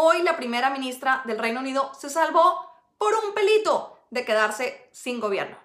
hoy la primera ministra del Reino Unido se salvó por un pelito de quedarse sin gobierno.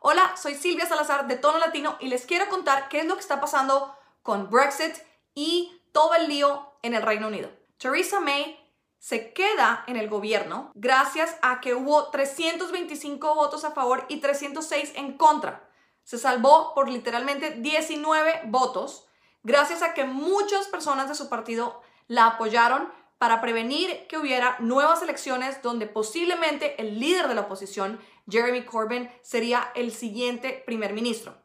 Hola, soy Silvia Salazar de Tono Latino y les quiero contar qué es lo que está pasando con Brexit y todo el lío en el Reino Unido. Theresa May se queda en el gobierno gracias a que hubo 325 votos a favor y 306 en contra. Se salvó por literalmente 19 votos gracias a que muchas personas de su partido la apoyaron para prevenir que hubiera nuevas elecciones donde posiblemente el líder de la oposición, Jeremy Corbyn, sería el siguiente primer ministro.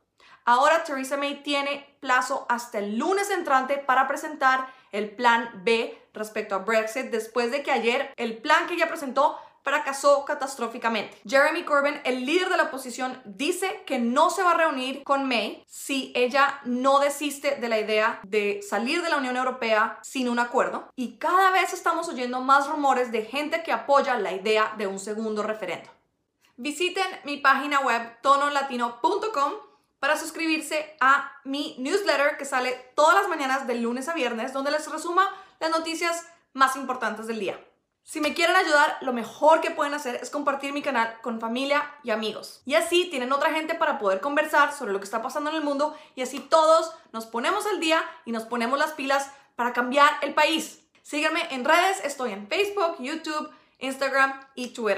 Ahora Theresa May tiene plazo hasta el lunes entrante para presentar el plan B respecto a Brexit después de que ayer el plan que ella presentó fracasó catastróficamente. Jeremy Corbyn, el líder de la oposición, dice que no se va a reunir con May si ella no desiste de la idea de salir de la Unión Europea sin un acuerdo. Y cada vez estamos oyendo más rumores de gente que apoya la idea de un segundo referendo. Visiten mi página web tonolatino.com para suscribirse a mi newsletter que sale todas las mañanas de lunes a viernes, donde les resuma las noticias más importantes del día. Si me quieren ayudar, lo mejor que pueden hacer es compartir mi canal con familia y amigos. Y así tienen otra gente para poder conversar sobre lo que está pasando en el mundo y así todos nos ponemos al día y nos ponemos las pilas para cambiar el país. Síganme en redes, estoy en Facebook, YouTube, Instagram y Twitter.